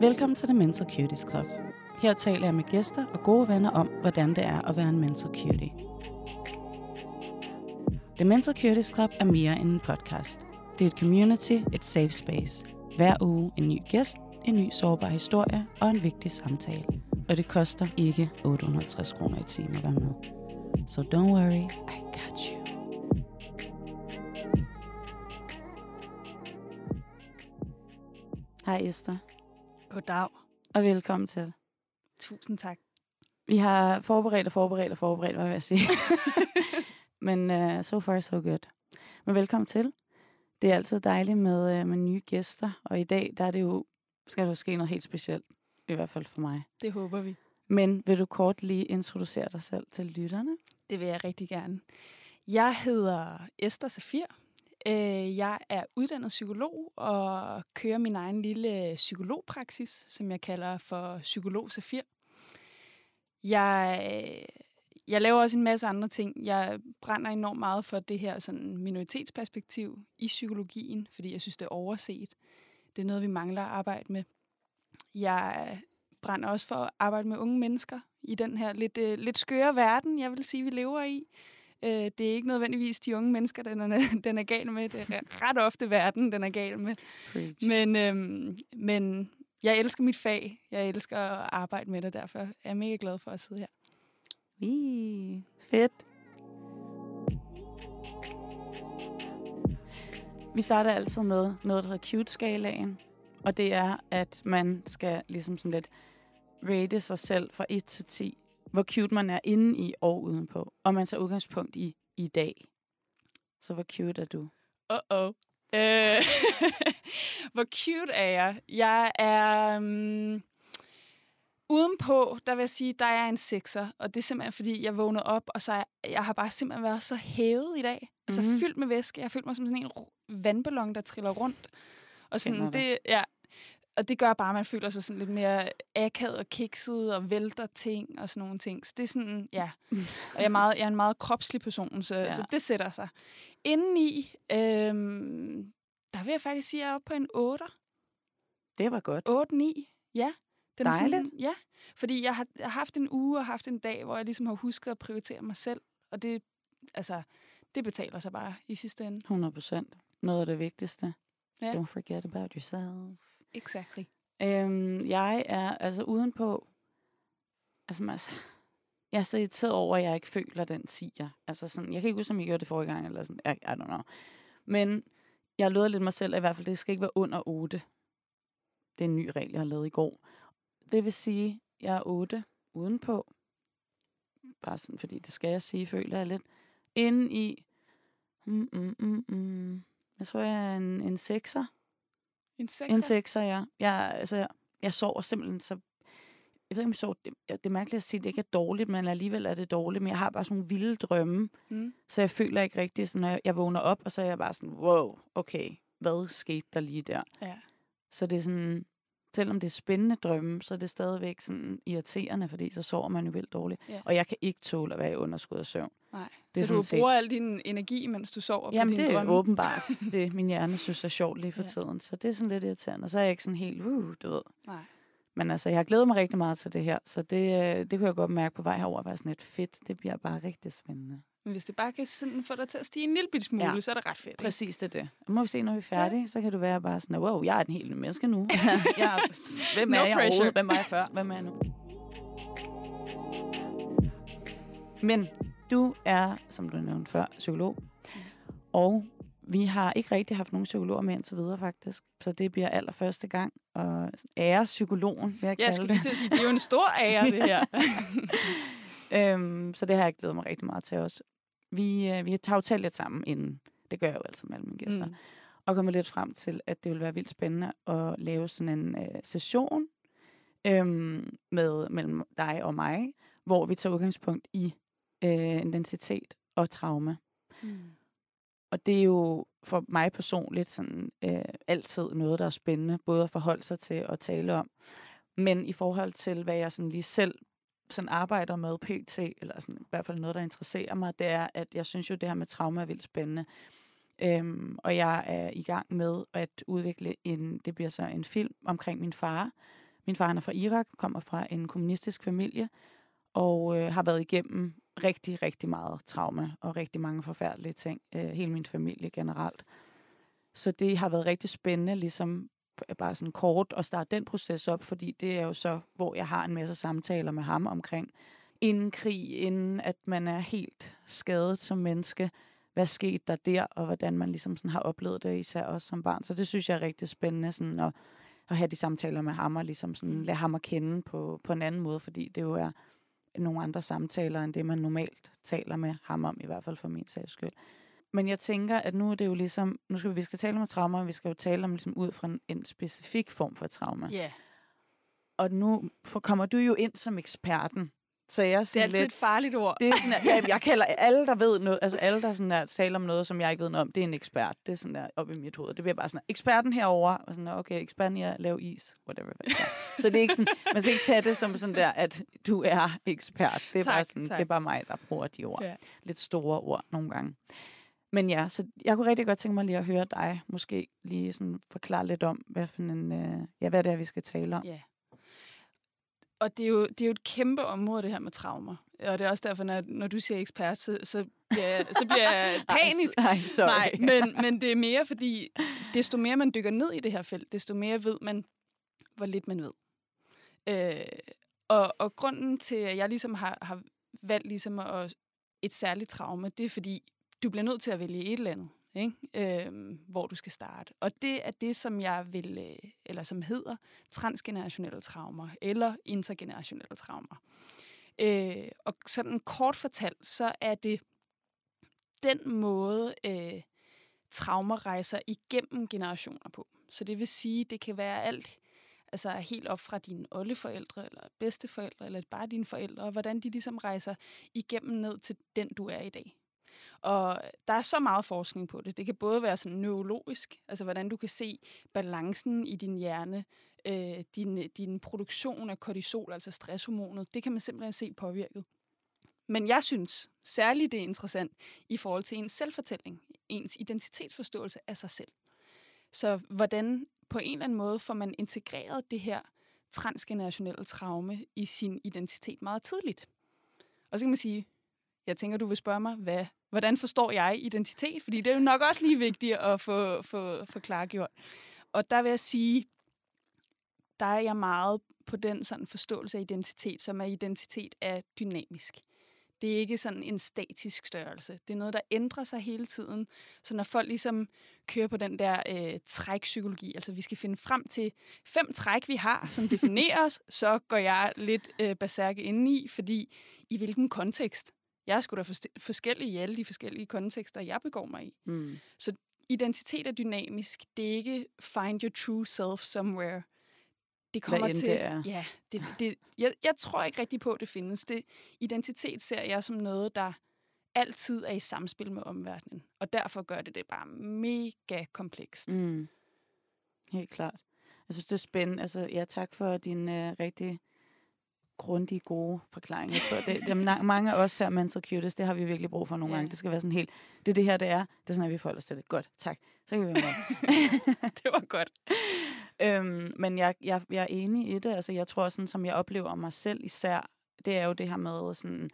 Velkommen til The Mental Cuties Club. Her taler jeg med gæster og gode venner om, hvordan det er at være en mental cutie. The Mental Cuties Club er mere end en podcast. Det er et community, et safe space. Hver uge en ny gæst, en ny sårbar historie og en vigtig samtale. Og det koster ikke 850 kroner i timen at være med. So don't worry, I got you. Hej Esther, Goddag. og velkommen til. Tusind tak. Vi har forberedt og forberedt og forberedt, hvad vil jeg sige. Men uh, so far so good. Men velkommen til. Det er altid dejligt med, uh, med nye gæster, og i dag der er det jo, skal der jo ske noget helt specielt, i hvert fald for mig. Det håber vi. Men vil du kort lige introducere dig selv til lytterne? Det vil jeg rigtig gerne. Jeg hedder Esther Safir. Øh, Jeg er uddannet psykolog og kører min egen lille psykologpraksis, som jeg kalder for Psykolog Safir. Jeg, øh, jeg laver også en masse andre ting. Jeg brænder enormt meget for det her sådan minoritetsperspektiv i psykologien, fordi jeg synes, det er overset. Det er noget, vi mangler at arbejde med. Jeg brænder også for at arbejde med unge mennesker i den her lidt, øh, lidt skøre verden, jeg vil sige, vi lever i. Øh, det er ikke nødvendigvis de unge mennesker, den er, den er gal med. Det er ret ofte verden, den er gal med. Preach. Men, øhm, men jeg elsker mit fag. Jeg elsker at arbejde med det, derfor er jeg mega glad for at sidde her. Ii, fedt. Vi starter altid med noget, der hedder cute-skalaen. Og det er, at man skal ligesom sådan lidt rate sig selv fra 1 til 10. Hvor cute man er inde i og udenpå. Og man tager udgangspunkt i i dag. Så hvor cute er du? Uh-oh. Øh, hvor cute er jeg? Jeg er... Um, udenpå, der vil jeg sige, der er jeg en sekser. Og det er simpelthen, fordi jeg vågnede op, og så er, jeg har bare simpelthen været så hævet i dag. Altså Mhm. fyldt med væske. Jeg har følt mig som sådan en vandballon, der triller rundt. Og sådan, det, ja, og det gør bare, at man føler sig sådan lidt mere akavet og kikset og vælter ting og sådan nogle ting. Så det er sådan, ja. Og jeg er, meget, jeg er en meget kropslig person, så, Ja. så det sætter sig. Indeni, øhm, der vil jeg faktisk sige, at jeg er oppe på en 8. Det var godt. 8-9, ja. Den er Dejligt. Sådan, ja, fordi jeg har, jeg har haft en uge og haft en dag, hvor jeg ligesom har husket at prioritere mig selv. Og det, altså, det betaler sig bare i sidste ende. 100 procent. Noget af det vigtigste. Ja. Don't forget about yourself. Exactly. Øhm, jeg er altså udenpå... Altså, altså, jeg er så irriteret over, at jeg ikke føler den tiger. Altså sådan, jeg kan ikke huske, om jeg gjorde det forrige gang, eller sådan, I, I don't know. Men jeg lovede lidt mig selv, at i hvert fald, det skal ikke være under 8. Det er en ny regel, jeg har lavet i går. Det vil sige, at jeg er 8 udenpå. Bare sådan, fordi det skal jeg sige, føler jeg lidt. Inden i... Mm, mm, mm, mm. Jeg tror, jeg er en, en 6'er. En sekser? En sekser, ja. Jeg, altså, jeg, sover simpelthen så... Jeg ved ikke, om jeg sover... Det, det er mærkeligt at sige, at det ikke er dårligt, men alligevel er det dårligt. Men jeg har bare sådan nogle vilde drømme, Mm. så jeg føler ikke rigtigt, sådan, når jeg, jeg vågner op, og så er jeg bare sådan, wow, okay, hvad skete der lige der? Ja. Så det er sådan, selvom det er spændende drømme, så er det stadigvæk sådan irriterende, fordi så sover man jo vildt dårligt. Ja. Og jeg kan ikke tåle at være i underskud af søvn. Nej. Det er så du set- bruger al din energi, mens du sover Jamen, på dine det er drømme? åbenbart det, min hjerne synes er sjovt lige for Ja. tiden. Så det er sådan lidt irriterende. Og så er jeg ikke sådan helt, uh, du ved. Nej. Men altså, jeg har glædet mig rigtig meget til det her, så det, øh, det kunne jeg godt mærke på vej herover at være sådan lidt fedt. Det bliver bare rigtig spændende. Men hvis det bare kan sådan få dig til at stige en lille bitte smule, Ja. ja. så er det ret fedt. ikke? Præcis det det. Og må vi se, når vi er færdige, så kan du være bare sådan, wow, jeg er den helt menneske nu. jeg, er- hvem er No jeg pressure. overhovedet? Hvem var jeg før? Hvem er jeg nu? Men du er, som du nævnte før, psykolog. Og vi har ikke rigtig haft nogen psykologer med indtil videre, faktisk. Så det bliver allerførste gang. Og ære psykologen, vil jeg Jeg kalde skulle det. lige til at sige, det er jo en stor ære, det her. Øhm, så det har jeg glædet mig rigtig meget til også. Vi, øh, vi har jo talt lidt sammen inden. Det gør jeg jo altid med alle mine gæster. Mm. Og kommet lidt frem til, at det vil være vildt spændende at lave sådan en øh, session øhm, med, mellem dig og mig, hvor vi tager udgangspunkt i øh, identitet og traume. Mm. Og det er jo for mig personligt sådan, øh, altid noget, der er spændende, både at forholde sig til og tale om. Men i forhold til, hvad jeg sådan lige selv sådan arbejder med pt, eller sådan, i hvert fald noget, der interesserer mig, det er, at jeg synes jo, det her med trauma er vildt spændende. Øhm, og jeg er i gang med at udvikle en, det bliver så en film omkring min far, Min far han er fra Irak, kommer fra en kommunistisk familie, og øh, har været igennem rigtig, rigtig meget traume og rigtig mange forfærdelige ting. Øh, hele min familie generelt. Så det har været rigtig spændende, ligesom bare sådan kort og starte den proces op, fordi det er jo så, hvor jeg har en masse samtaler med ham omkring inden krig, inden at man er helt skadet som menneske. Hvad skete der der, og hvordan man ligesom sådan har oplevet det, især også som barn. Så det synes jeg er rigtig spændende sådan at, at have de samtaler med ham, og ligesom sådan lade ham at kende på, på en anden måde, fordi det jo er nogle andre samtaler, end det man normalt taler med ham om, i hvert fald for min sags skyld. Men jeg tænker, at nu er det jo ligesom, nu skal vi, vi skal tale om traumer, og vi skal jo tale om ligesom ud fra en, en specifik form for trauma. Ja. Yeah. Og nu for, kommer du jo ind som eksperten. Så jeg det er altid lidt, et farligt ord. Det er sådan, at, jeg, jeg kalder alle, der ved noget, altså alle, der sådan der, taler om noget, som jeg ikke ved noget om, det er en ekspert. Det er sådan der op i mit hoved. Det bliver bare sådan, eksperten herover og sådan, okay, eksperten i at lave is, whatever. Så det er ikke sådan, man skal ikke tage det som sådan der, at du er ekspert. Det er, tak, bare, sådan, tak. det er bare mig, der bruger de ord. Ja. Lidt store ord nogle gange. Men ja, så jeg kunne rigtig godt tænke mig lige at høre dig måske lige sådan forklare lidt om, hvad, for en, øh, ja, hvad det er, vi skal tale om. Ja. Og det er, jo, det er jo et kæmpe område, det her med traumer. Og det er også derfor, når, når du siger ekspert, så, så, bliver, så bliver jeg panisk. Ej, sorry. Nej, men, men det er mere, fordi desto mere man dykker ned i det her felt, desto mere ved man, hvor lidt man ved. Øh, og, og grunden til, at jeg ligesom har, har valgt ligesom at, et særligt traume, det er fordi, du bliver nødt til at vælge et eller andet, ikke? Øh, hvor du skal starte. Og det er det, som jeg vil, øh, eller som hedder transgenerationelle traumer, eller intergenerationelle traumer. Øh, og sådan kort fortalt, så er det den måde, øh, traumer rejser igennem generationer på. Så det vil sige, det kan være alt, altså helt op fra dine oldeforældre, eller bedsteforældre, eller bare dine forældre, og hvordan de ligesom rejser igennem ned til den, du er i dag. Og der er så meget forskning på det. Det kan både være sådan neurologisk, altså hvordan du kan se balancen i din hjerne, øh, din, din produktion af kortisol, altså stresshormonet. Det kan man simpelthen se påvirket. Men jeg synes særligt, det er interessant i forhold til ens selvfortælling, ens identitetsforståelse af sig selv. Så hvordan på en eller anden måde får man integreret det her transgenerationelle traume i sin identitet meget tidligt. Og så kan man sige, jeg tænker, du vil spørge mig, hvad, hvordan forstår jeg identitet? Fordi det er jo nok også lige vigtigt at få, få, få klargjort. Og der vil jeg sige, der er jeg meget på den sådan forståelse af identitet, som er identitet er dynamisk. Det er ikke sådan en statisk størrelse. Det er noget, der ændrer sig hele tiden. Så når folk ligesom kører på den der øh, trækpsykologi, altså vi skal finde frem til fem træk, vi har, som definerer os, så går jeg lidt øh, ind indeni, fordi i hvilken kontekst jeg er sgu da forskellig i alle de forskellige kontekster, jeg begår mig i. Mm. Så identitet er dynamisk. Det er ikke find your true self somewhere. Det kommer til... Det er. Ja, det, det, jeg, jeg tror ikke rigtig på, at det findes. Det, identitet ser jeg som noget, der altid er i samspil med omverdenen. Og derfor gør det det bare mega komplekst. Mm. Helt klart. Jeg synes, det er spændende. Altså, ja, tak for din uh, rigtig grundige, gode forklaring. Jeg tror, det, er mange af os her mental cuties, det har vi virkelig brug for nogle ja. gange. Det skal være sådan helt, det er det her, det er. Det er sådan, at vi forholder os til det. Godt, tak. Så kan vi være med. det var godt. Øhm, men jeg, jeg, jeg er enig i det. Altså, jeg tror, sådan, som jeg oplever mig selv især, det er jo det her med sådan...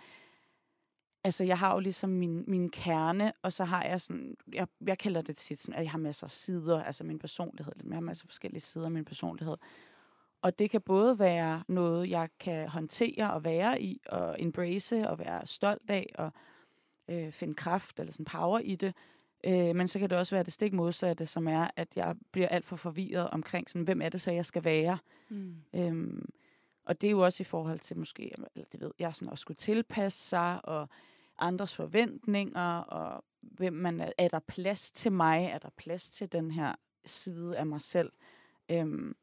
Altså, jeg har jo ligesom min, min kerne, og så har jeg sådan... Jeg, jeg kalder det tit sådan, at jeg har masser af sider, altså min personlighed. Jeg har masser af forskellige sider af min personlighed. Og det kan både være noget, jeg kan håndtere og være i, og embrace og være stolt af, og øh, finde kraft eller sådan power i det. Øh, men så kan det også være det stik modsatte, som er, at jeg bliver alt for forvirret omkring, sådan, hvem er det så, jeg skal være. Mm. Øhm, og det er jo også i forhold til måske, eller det ved jeg, sådan at skulle tilpasse sig, og andres forventninger, og hvem man er, er der plads til mig, er der plads til den her side af mig selv. Øhm,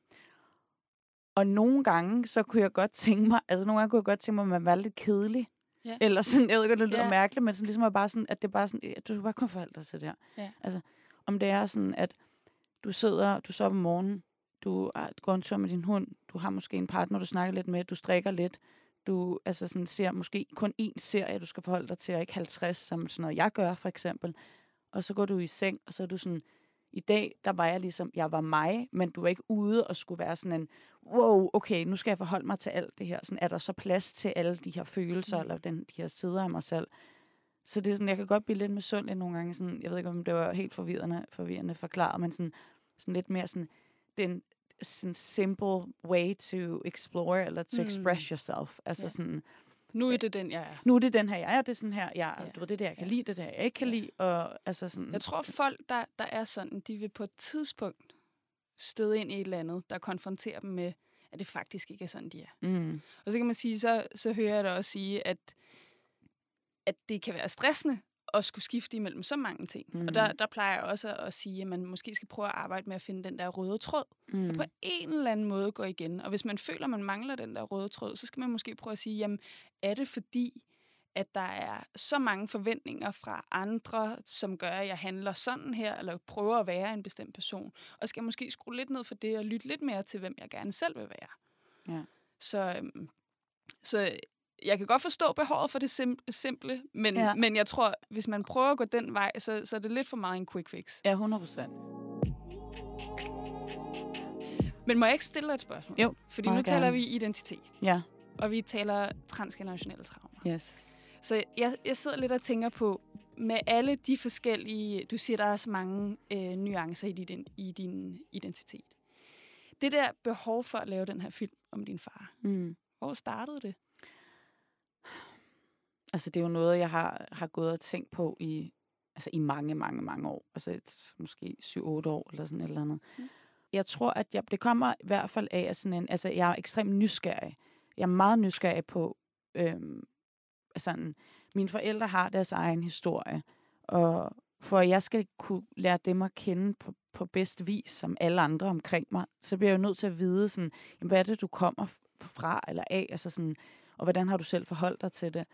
og nogle gange, så kunne jeg godt tænke mig, altså nogle gange kunne jeg godt tænke mig, at man var lidt kedelig. Ja. Eller sådan, jeg ved ikke, det lyder ja. mærkeligt, men sådan ligesom at bare sådan, at det er bare sådan, at du skal bare kunne forholde dig til det her. Ja. Altså, om det er sådan, at du sidder, du sover om morgenen, du går en tur med din hund, du har måske en partner, du snakker lidt med, du strikker lidt, du altså sådan, ser måske kun én serie, du skal forholde dig til, og ikke 50, som sådan noget, jeg gør for eksempel. Og så går du i seng, og så er du sådan, I dag, der var jeg ligesom, jeg var mig, men du var ikke ude og skulle være sådan en, wow, okay, nu skal jeg forholde mig til alt det her. Sådan, er der så plads til alle de her følelser, mm. eller den, de her sider af mig selv? Så det er sådan, jeg kan godt blive lidt misundelig nogle gange. Sådan, jeg ved ikke, om det var helt forvirrende, forvirrende forklaret, men sådan, sådan lidt mere sådan, den sådan simple way to explore, eller to mm. express yourself. Altså Ja. sådan, Nu er det den, jeg er. nu er det den her, jeg er, det er sådan her, jeg er. Ja. Du ved, det der, jeg kan Ja. lide, det der, jeg ikke kan Ja. lide. Og altså sådan, Jeg tror, folk, der, der er sådan, de vil på et tidspunkt støde ind i et eller andet, der konfronterer dem med, at det faktisk ikke er sådan, de er. mm, Og så kan man sige, så, så hører jeg dig også sige, at, at det kan være stressende at skulle skifte imellem så mange ting. Mm. Og der, der plejer jeg også at sige, at man måske skal prøve at arbejde med at finde den der røde tråd, mm, der på en eller anden måde går igen. Og hvis man føler, at man mangler den der røde tråd, så skal man måske prøve at sige, jamen, er det fordi, at der er så mange forventninger fra andre, som gør, at jeg handler sådan her, eller prøver at være en bestemt person. Og skal måske skrue lidt ned for det, og lytte lidt mere til, hvem jeg gerne selv vil være. Ja. Så, øhm, så jeg kan godt forstå behovet for det sim- simple, men, Ja. men jeg tror, hvis man prøver at gå den vej, så, så er det lidt for meget en quick fix. ja, 100 procent. Men må jeg ikke stille dig et spørgsmål? Jo, Fordi nu taler gerne. vi identitet, Ja, og vi taler transgenerationelle traumer. yes. Så jeg, jeg sidder lidt og tænker på, med alle de forskellige, du siger, der er så mange øh, nuancer i din, i din identitet. Det der behov for at lave den her film om din far, Mm. hvor startede det? Altså, det er jo noget, jeg har, har gået og tænkt på i, altså, i mange, mange, mange år. Altså, et, måske 7-8 år eller sådan et eller andet. Mm. Jeg tror, at jeg, det kommer i hvert fald af at sådan en... Altså, jeg er ekstremt nysgerrig. Jeg er meget nysgerrig på... Øhm, sådan, mine forældre har deres egen historie, og for at jeg skal kunne lære dem at kende på, på bedst vis, som alle andre omkring mig, så bliver jeg jo nødt til at vide, sådan, jamen, hvad er det, du kommer fra eller af, altså sådan, og hvordan har du selv forholdt dig til det.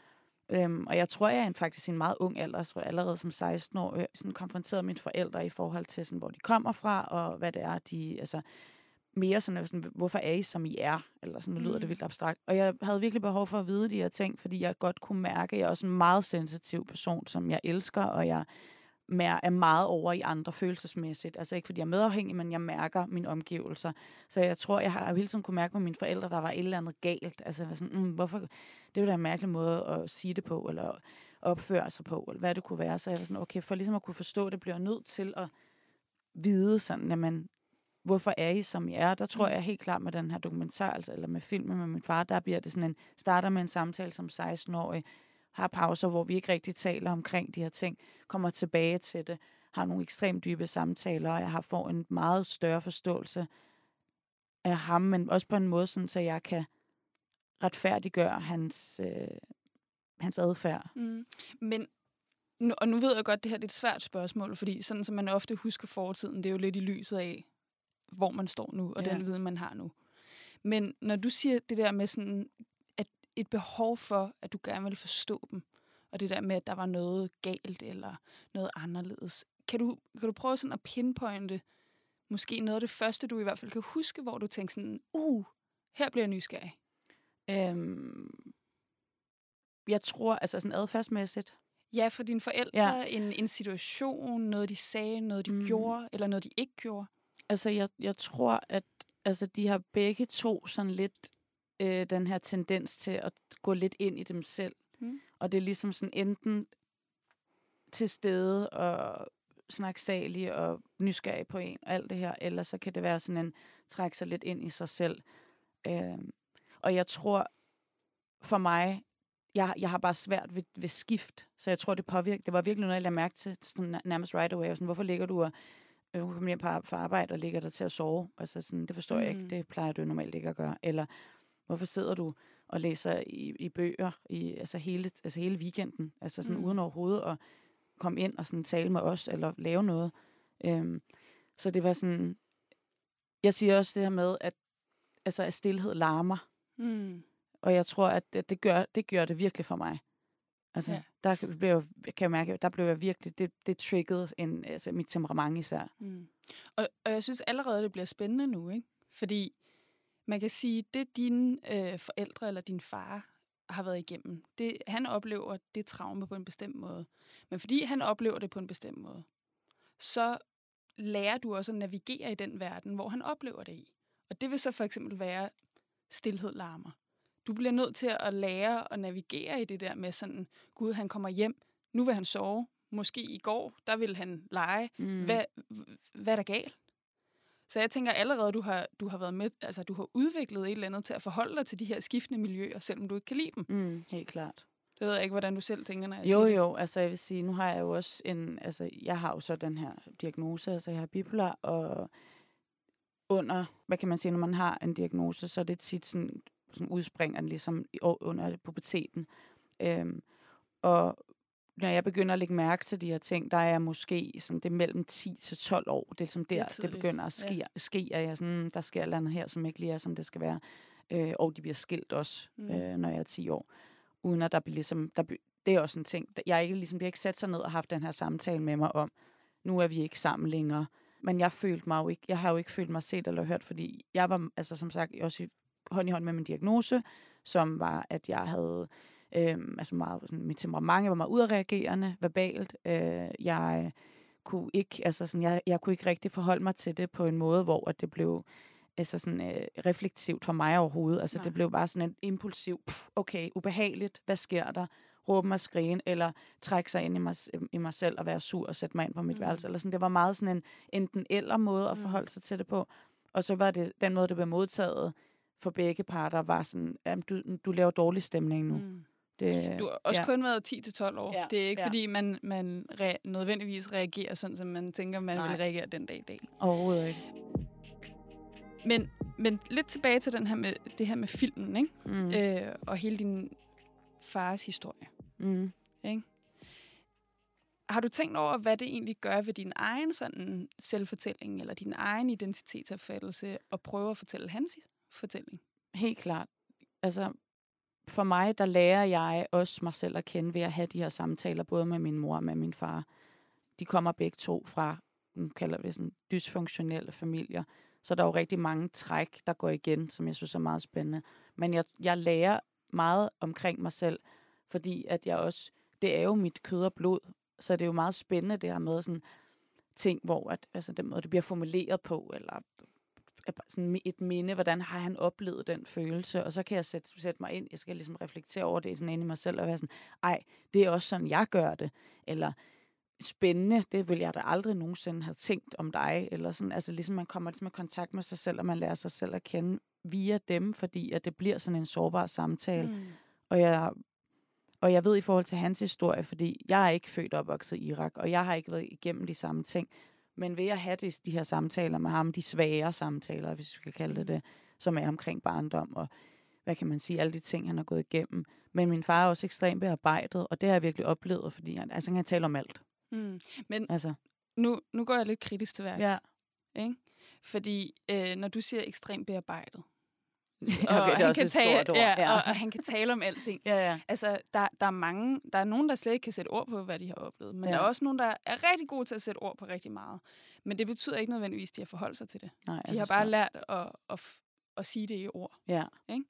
Øhm, og jeg tror, jeg er faktisk i en meget ung alder, jeg tror allerede som 16 år, øh, sådan konfronteret mine forældre i forhold til, sådan, hvor de kommer fra, og hvad det er, de, altså, mere sådan, sådan, hvorfor er I, som I er? Eller sådan, nu lyder Mm. det vildt abstrakt. Og jeg havde virkelig behov for at vide de her ting, fordi jeg godt kunne mærke, at jeg er også en meget sensitiv person, som jeg elsker, og jeg mær- er meget over i andre følelsesmæssigt. Altså ikke fordi jeg er medafhængig, men jeg mærker mine omgivelser. Så jeg tror, jeg har jo hele tiden kunne mærke på mine forældre, der var et eller andet galt. Altså jeg var sådan, mm, hvorfor? Det jo da en mærkelig måde at sige det på, eller opføre sig på, eller hvad det kunne være. Så jeg var sådan, okay, for ligesom at kunne forstå det, bliver jeg nødt til at vide sådan, jamen, hvorfor er I, som I er? Der tror jeg helt klart med den her dokumentar, altså, eller med filmen med min far, der bliver det sådan en, starter med en samtale som 16-årig, har pauser, hvor vi ikke rigtig taler omkring de her ting, kommer tilbage til det, har nogle ekstremt dybe samtaler, og jeg har fået en meget større forståelse af ham, men også på en måde, sådan, så jeg kan retfærdiggøre hans, øh, hans adfærd. Mm. Men, nu, og nu ved jeg godt, at det her er et svært spørgsmål, fordi sådan som man ofte husker fortiden, det er jo lidt i lyset af, hvor man står nu, og Ja. den viden, man har nu. Men når du siger det der med sådan, et behov for, at du gerne vil forstå dem, og det der med, at der var noget galt eller noget anderledes, kan du, kan du prøve sådan at pinpointe måske noget af det første, du i hvert fald kan huske, hvor du tænker sådan, uh, her bliver jeg nysgerrig. Øhm, jeg tror, altså sådan adfærdsmæssigt, Ja, for dine forældre, Ja. en, en situation, noget de sagde, noget de mm. gjorde, eller noget de ikke gjorde. Altså, jeg, jeg tror, at altså, de har begge to sådan lidt øh, den her tendens til at gå lidt ind i dem selv. Mm. Og det er ligesom sådan enten til stede og snaksalig og nysgerrig på en og alt det her, eller så kan det være sådan en trække sig lidt ind i sig selv. Øhm, og jeg tror, for mig, jeg, jeg har bare svært ved, ved skift, så jeg tror, det påvirker. Det var virkelig noget, jeg lagde mærke til, sådan nær- nærmest right away. Var Sådan, hvorfor ligger du og øh, kommer hjem fra arbejde og ligger der til at sove. Altså sådan, det forstår mm. jeg Mm. ikke. Det plejer du normalt ikke at gøre. Eller hvorfor sidder du og læser i, i bøger i, altså, hele, altså hele weekenden, altså sådan mm. Uden overhovedet at komme ind og sådan tale med os eller lave noget. Øhm, så det var sådan, jeg siger også det her med, at, altså, at stillhed larmer. Mm. Og jeg tror, at det, det, gør, det gør det virkelig for mig. Altså, ja. Der blev jeg, kan jeg mærke, der blev jeg virkelig, det, det triggede en, altså mit temperament især. Mm. Og, og jeg synes allerede, det bliver spændende nu, ikke? Fordi man kan sige, det dine øh, forældre eller din far har været igennem, det, han oplever det traume på en bestemt måde. Men fordi han oplever det på en bestemt måde, så lærer du også at navigere i den verden, hvor han oplever det i. Og det vil så for eksempel være stillhed larmer. Du bliver nødt til at lære at navigere i det der med sådan, Gud, han kommer hjem, nu vil han sove, måske i går, der vil han lege. Mm. Hvad, hvad er der galt? Så jeg tænker allerede, du har, du har været med, altså du har udviklet et eller andet til at forholde dig til de her skiftende miljøer, selvom du ikke kan lide dem. Mm, helt klart. Det ved jeg ikke, hvordan du selv tænker, når jeg jo, siger Jo, altså jeg vil sige, nu har jeg jo også en, altså jeg har jo så den her diagnose, altså jeg har bipolar, og under, hvad kan man sige, når man har en diagnose, så er det tit sådan, sådan udspringer ligesom under puberteten. Øhm, og når jeg begynder at lægge mærke til de her ting, der er jeg måske sådan, det er mellem 10 til 12 år. Det er som der, det, det begynder at ske, ja. ske at jeg sådan, der sker et eller andet her, som ikke lige er, som det skal være. Øh, og de bliver skilt også, mm. øh, når jeg er 10 år. Uden at der bliver ligesom, der, det er også en ting. Jeg ikke, ligesom, jeg ikke sat sig ned og haft den her samtale med mig om, nu er vi ikke sammen længere. Men jeg følte mig jo ikke, jeg har jo ikke følt mig set eller hørt, fordi jeg var, altså som sagt, også i, hånd i hånd med min diagnose, som var, at jeg havde Øhm, altså meget, sådan, mit temperament var meget udreagerende, verbalt. Øh, jeg kunne ikke, altså sådan, jeg, jeg kunne ikke rigtig forholde mig til det på en måde, hvor at det blev altså sådan, øh, reflektivt for mig overhovedet. Altså Nej. det blev bare sådan en impulsiv, pff, okay, ubehageligt, hvad sker der? Råbe mig skrigen, eller trække sig ind i mig, i mig selv og være sur og sætte mig ind på mit mm. værelse. Eller sådan. Det var meget sådan en enten eller måde at mm. forholde sig til det på. Og så var det den måde, det blev modtaget for begge parter, var sådan, at du, du laver dårlig stemning nu. Mm. Det, du har også ja. kun været 10-12 år. Ja. Det er ikke, ja. fordi man, man re- nødvendigvis reagerer sådan, som man tænker, man Nej. vil reagere den dag i dag. Overhovedet ikke. Men, men lidt tilbage til den her med, det her med filmen, ikke? Mm. Øh, og hele din fars historie. Mm. Ikke? Har du tænkt over, hvad det egentlig gør ved din egen sådan selvfortælling, eller din egen identitetsopfattelse, at prøve at fortælle hans fortælling? Helt klart. Altså, for mig, der lærer jeg også mig selv at kende ved at have de her samtaler, både med min mor og med min far. De kommer begge to fra, nu kalder vi det sådan, dysfunktionelle familier. Så der er jo rigtig mange træk, der går igen, som jeg synes er meget spændende. Men jeg, jeg lærer meget omkring mig selv, fordi at jeg også, det er jo mit kød og blod, så det er jo meget spændende det her med sådan ting, hvor at, altså den måde, det bliver formuleret på, eller sådan et minde, hvordan har han oplevet den følelse, og så kan jeg sætte, sætte mig ind, jeg skal ligesom reflektere over det sådan inde i mig selv, og være sådan, ej, det er også sådan, jeg gør det, eller spændende, det vil jeg da aldrig nogensinde have tænkt om dig, eller sådan, altså ligesom man kommer ligesom i kontakt med sig selv, og man lærer sig selv at kende via dem, fordi at det bliver sådan en sårbar samtale, mm. og jeg og jeg ved i forhold til hans historie, fordi jeg er ikke født og opvokset i Irak, og jeg har ikke været igennem de samme ting. Men ved at have de, de her samtaler med ham, de svære samtaler, hvis vi kan kalde det det, som er omkring barndom og hvad kan man sige, alle de ting, han har gået igennem. Men min far er også ekstremt bearbejdet, og det har jeg virkelig oplevet, fordi han, altså, han kan tale om alt. Mm. Men altså. nu, nu går jeg lidt kritisk til værks. Ja. Ikke? Fordi øh, når du siger ekstremt bearbejdet, og det er han kan tale, ord. Ja, ja. Og, og han kan tale om alting. ja, ja. Altså, der, der er mange, der er nogen, der slet ikke kan sætte ord på, hvad de har oplevet. Men ja. der er også nogen, der er rigtig gode til at sætte ord på rigtig meget. Men det betyder ikke nødvendigvis, at de har forholdt sig til det. Nej, de har bare lært at, at, at sige det i ord. Ja. Ikke?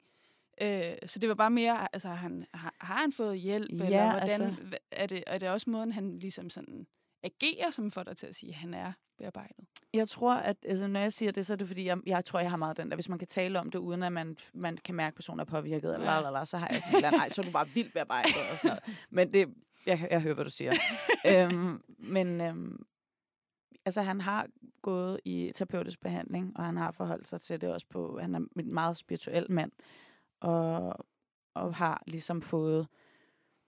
Øh, så det var bare mere, altså han, har, har han fået hjælp? Ja, eller hvordan, altså... er, det, er det også måden, han ligesom sådan agerer, som får dig til at sige, at han er bearbejdet? Jeg tror, at altså, når jeg siger det, så er det fordi, jeg, jeg tror, jeg har meget den der, hvis man kan tale om det, uden at man, man kan mærke, at personen er påvirket, eller, ja. eller, så har jeg sådan eller nej, så er du bare vildt bearbejdet og sådan noget. Men det, jeg, jeg hører, hvad du siger. øhm, men øhm, altså, han har gået i terapeutisk behandling, og han har forholdt sig til det også på, han er en meget spirituel mand, og, og har ligesom fået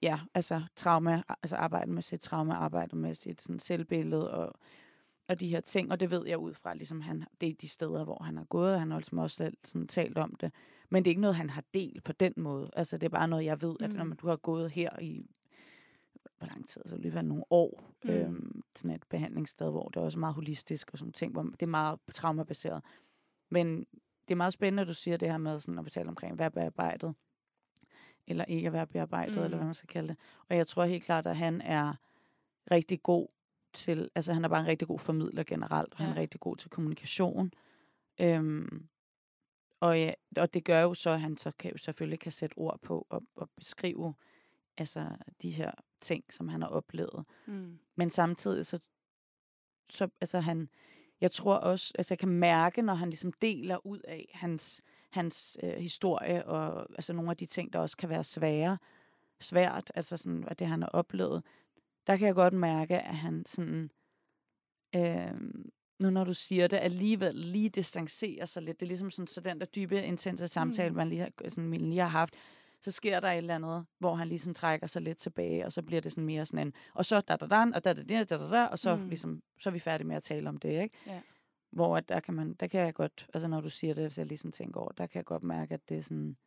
ja, altså trauma, altså arbejde med sit trauma, arbejde med sit sådan, selvbillede og og de her ting, og det ved jeg ud fra, ligesom han, det er de steder, hvor han har gået, han har ligesom også selv sådan talt om det. Men det er ikke noget, han har delt på den måde. Altså, det er bare noget, jeg ved, at mm. når man, du har gået her i, hvor lang tid, altså alligevel nogle år, mm. øhm, sådan et behandlingssted, hvor det er også meget holistisk og sådan ting, hvor det er meget traumabaseret. Men det er meget spændende, at du siger det her med sådan, at taler omkring, hvad er bearbejdet, eller ikke at være bearbejdet, mm. eller hvad man skal kalde det. Og jeg tror helt klart, at han er rigtig god til, altså han er bare en rigtig god formidler generelt, og ja. han er rigtig god til kommunikation. Øhm, og, ja, og det gør jo så, at han så kan, selvfølgelig kan sætte ord på og, og beskrive altså, de her ting, som han har oplevet. Mm. Men samtidig så, så altså han, jeg tror også, altså jeg kan mærke, når han ligesom deler ud af hans, hans øh, historie, og altså nogle af de ting, der også kan være svære, svært, altså sådan, hvad det han har oplevet, der kan jeg godt mærke, at han sådan, øh, nu når du siger det, alligevel lige distancerer sig lidt. Det er ligesom sådan, så den der dybe, intense samtale, mm. man lige har, sådan, man lige har haft, så sker der et eller andet, hvor han ligesom trækker sig lidt tilbage, og så bliver det sådan mere sådan en, og så da da da, og da da da da da, og så, mm. ligesom, så er vi færdige med at tale om det, ikke? Ja. Hvor at der kan man, der kan jeg godt, altså når du siger det, hvis jeg lige sådan tænker over, der kan jeg godt mærke, at det er sådan,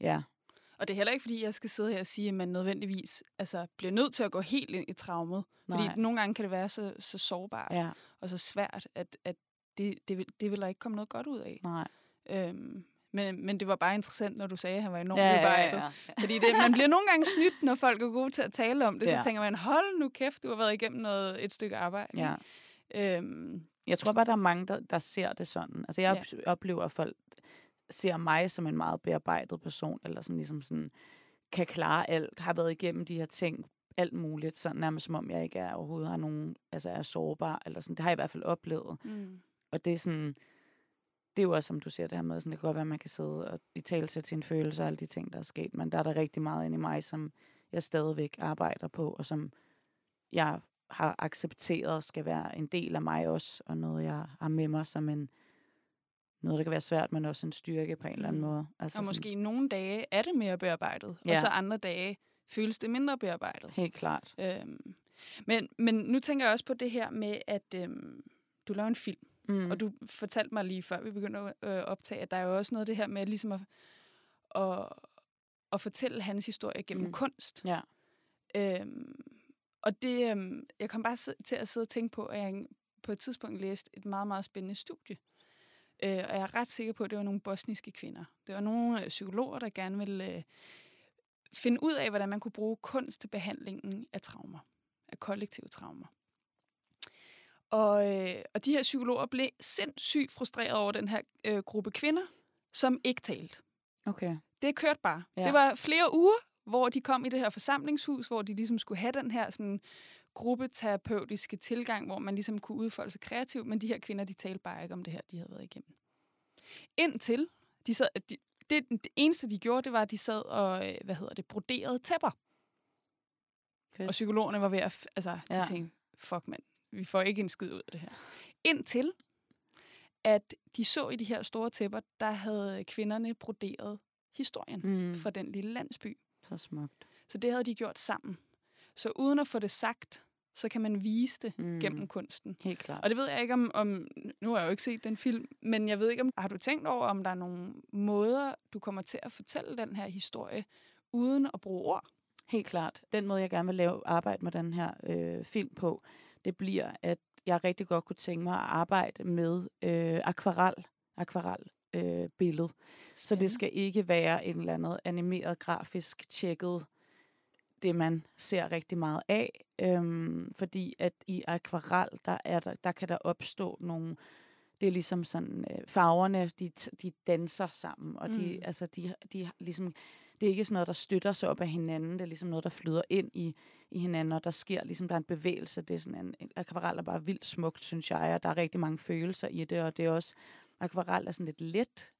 ja. Og det er heller ikke, fordi jeg skal sidde her og sige, at man nødvendigvis altså, bliver nødt til at gå helt ind i traumet. Fordi nogle gange kan det være så, så sårbart Ja, og så svært, at, at det, det, vil, det vil der ikke komme noget godt ud af. nej. Øhm, men, men det var bare interessant, når du sagde, at han var enormt Ja, ja, ja, ja. Fordi det, man bliver nogle gange snydt, når folk er gode til at tale om det. Ja. Så tænker man, hold nu kæft, du har været igennem noget, et stykke arbejde. ja. Øhm, Jeg tror bare, der er mange, der, der ser det sådan. Altså, jeg Ja. oplever, at folk ser mig som en meget bearbejdet person, eller sådan ligesom sådan, kan klare alt, har været igennem de her ting, alt muligt, sådan nærmest som om jeg ikke er overhovedet har nogen, altså er sårbar, eller sådan. Det har jeg i hvert fald oplevet. mm, Og det er sådan, det er jo også, som du siger, det her med, sådan, det kan godt være, at man kan sidde og i tale til en følelse og alle de ting, der er sket, men der er der rigtig meget inde i mig, som jeg stadigvæk arbejder på, og som jeg har accepteret skal være en del af mig også, og noget, jeg har med mig som en, noget, der kan være svært, men også en styrke på en eller anden Mm. måde. Altså og måske nogle dage er det mere bearbejdet, ja. Og så andre dage føles det mindre bearbejdet. Helt klart. Øhm, men, men nu tænker jeg også på det her med, at øhm, du laver en film, Mm. og du fortalte mig lige før vi begyndte at øh, optage, at der er jo også noget af det her med ligesom at, at, at fortælle hans historie gennem mm. kunst. Ja. Øhm, og det, øhm, jeg kom bare til at sidde og tænke på, at jeg på et tidspunkt læste et meget, meget spændende studie. Øh, og jeg er ret sikker på, at det var nogle bosniske kvinder. Det var nogle øh, psykologer, der gerne ville øh, finde ud af, hvordan man kunne bruge kunst til behandlingen af traumer, af kollektive traumer. Og, øh, og de her psykologer blev sindssygt frustreret over den her øh, gruppe kvinder, som ikke talte. Okay. Det kørte bare. Ja. Det var flere uger, hvor de kom i det her forsamlingshus, hvor de ligesom skulle have den her sådan, gruppeterapeutiske tilgang, hvor man ligesom kunne udfolde sig kreativt, men de her kvinder, de talte bare ikke om det her, de havde været igennem. Indtil de sad, de, det, det eneste, de gjorde, det var, at de sad og, øh, hvad hedder det, broderede tæpper. Fedt. Og psykologerne var ved at, altså, de Ja. tænkte, fuck mand, vi får ikke en skid ud af det her. Indtil, at de så i de her store tæpper, der havde kvinderne broderet historien mm. for den lille landsby. Så smukt. Så det havde de gjort sammen. Så uden at få det sagt, så kan man vise det Mm. gennem kunsten. Helt klart. Og det ved jeg ikke om, om, nu har jeg jo ikke set den film, men jeg ved ikke om, har du tænkt over, om der er nogle måder, du kommer til at fortælle den her historie, uden at bruge ord? Helt klart. Den måde, jeg gerne vil lave arbejde med den her øh, film på, det bliver, at jeg rigtig godt kunne tænke mig at arbejde med øh, akvarel, akvarel øh, billede. Så det skal ikke være en eller andet animeret, grafisk tjekket, det man ser rigtig meget af. Øhm, fordi at i akvarel, der, er der, der kan der opstå nogle, det er ligesom sådan, øh, farverne, de, de danser sammen, og de, Mm. altså, de, de ligesom, det er ikke sådan noget, der støtter sig op af hinanden, det er ligesom noget, der flyder ind i, i hinanden, og der sker ligesom, der er en bevægelse, det er sådan en, en akvarel er bare vildt smukt, synes jeg, og der er rigtig mange følelser i det, og det er også, akvarel er sådan lidt let,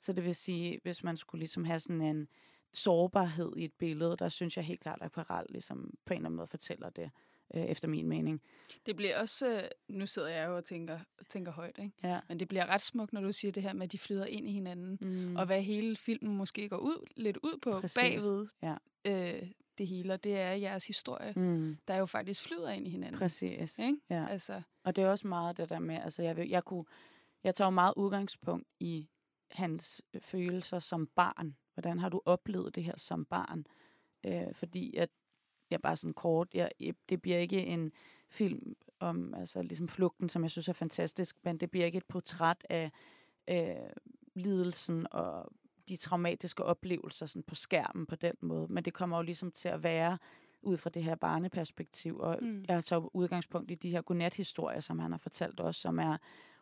så det vil sige, hvis man skulle ligesom have sådan en sårbarhed i et billede, der synes jeg helt klart, at akvarel ligesom på en eller anden måde fortæller det, øh, efter min mening. Det bliver også, øh, nu sidder jeg jo og tænker, tænker højt, ikke? Ja. men det bliver ret smukt, når du siger det her med, at de flyder ind i hinanden, Mm. og hvad hele filmen måske går ud lidt ud på Præcis. bagved Ja. øh, det hele, og det er jeres historie. Mm. der jo faktisk flyder ind i hinanden. Præcis. Ikke? Ja. Altså, Og det er også meget det der med, altså jeg, vil, jeg kunne, jeg tager jo meget udgangspunkt i hans følelser som barn. Hvordan har du oplevet det her som barn? Øh, fordi at jeg bare sådan kort, jeg, det bliver ikke en film om altså ligesom flugten, som jeg synes er fantastisk, men det bliver ikke et portræt af øh, lidelsen og de traumatiske oplevelser sådan på skærmen på den måde. Men det kommer jo ligesom til at være ud fra det her barneperspektiv. Og Mm. jeg tager udgangspunkt i de her godnat-historier, som han har fortalt os, som er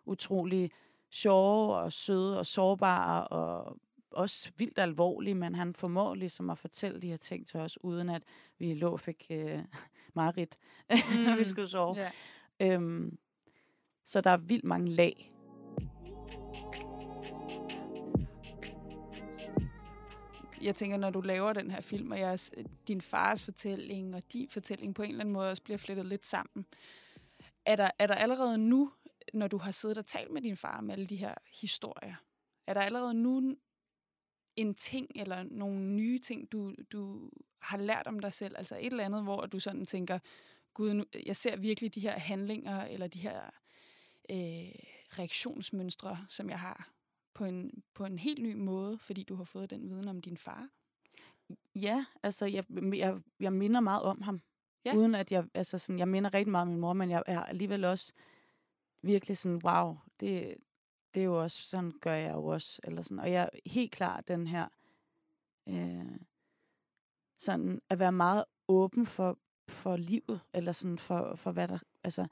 utrolig sjove og søde og sårbare og også vildt alvorlige, men han formår ligesom at fortælle de her ting til os, uden at vi lå og fik øh, mareridt, når vi Mm. skulle sove. ja. Øhm, Så der er vildt mange lag. Jeg tænker, når du laver den her film, og jeres, din fars fortælling og din fortælling på en eller anden måde også bliver flettet lidt sammen, er der, er der allerede nu, når du har siddet og talt med din far om alle de her historier, er der allerede nu en ting eller nogle nye ting, du, du har lært om dig selv? Altså et eller andet, hvor du sådan tænker, gud, nu, jeg ser virkelig de her handlinger eller de her øh, reaktionsmønstre, som jeg har på en, på en helt ny måde, fordi du har fået den viden om din far? Ja, altså jeg, jeg, jeg minder meget om ham. Ja. Uden at jeg, altså sådan, jeg minder rigtig meget om min mor, men jeg er alligevel også virkelig sådan, wow, det, det er jo også, sådan gør jeg jo også. Eller sådan. Og jeg er helt klart den her, øh, sådan at være meget åben for, for livet, eller sådan for, for hvad der, altså,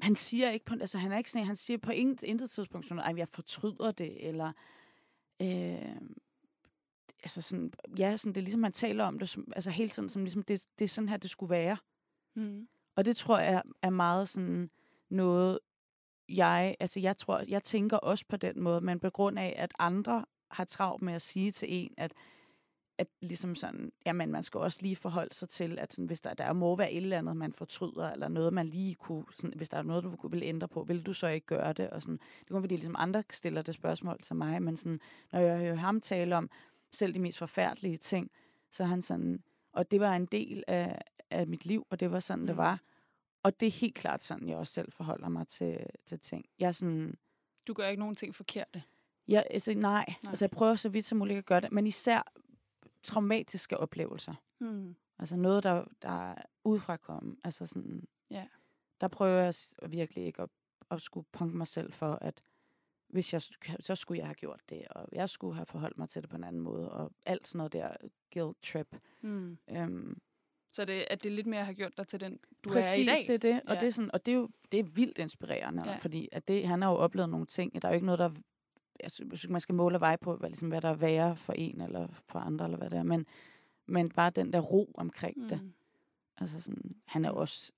han siger ikke på, altså han er ikke sådan, han siger på intet, intet tidspunkt sådan, ej, jeg fortryder det, eller, øh, altså sådan, ja, sådan, det er ligesom, man taler om det, som, altså helt sådan, som ligesom, det, det er sådan her, det skulle være. Mm. Og det tror jeg er meget sådan noget, jeg, altså jeg tror, jeg tænker også på den måde, men på grund af, at andre har travlt med at sige til en, at, at ligesom sådan, jamen man skal også lige forholde sig til, at sådan, hvis der, der må være et eller andet, man fortryder, eller noget, man lige kunne, sådan, hvis der er noget, du kunne- vil ændre på, vil du så ikke gøre det? Og sådan, det kunne fordi ligesom andre stiller det spørgsmål til mig, men sådan, når jeg hører ham tale om selv de mest forfærdelige ting, så er han sådan, og det var en del af, af mit liv, og det var sådan, mm. det var. Og det er helt klart sådan, jeg også selv forholder mig til, til ting. Jeg er sådan, Du gør ikke nogen ting forkerte. jeg, altså, nej. Nej. altså jeg prøver så vidt som muligt at gøre det, men især traumatiske oplevelser. Mm. Altså noget, der, der er udefra komme. Altså sådan, Ja. der prøver jeg virkelig ikke at, at skulle punke mig selv for, at hvis jeg, så skulle jeg have gjort det, og jeg skulle have forholdt mig til det på en anden måde, og alt sådan noget der guilt trip. Mm. Øhm, Så det, at det lidt mere har gjort dig til den, du Præcis, er i dag. det er det. Og, Ja. det er sådan, og det er jo det er vildt inspirerende, Ja. fordi at det, han har jo oplevet nogle ting. Der er jo ikke noget, der... Jeg synes, man skal måle og veje på, hvad, ligesom, hvad der er værre for en eller for andre, eller hvad det er. Men, men bare den der ro omkring mm. det. Altså sådan, han er Mm. også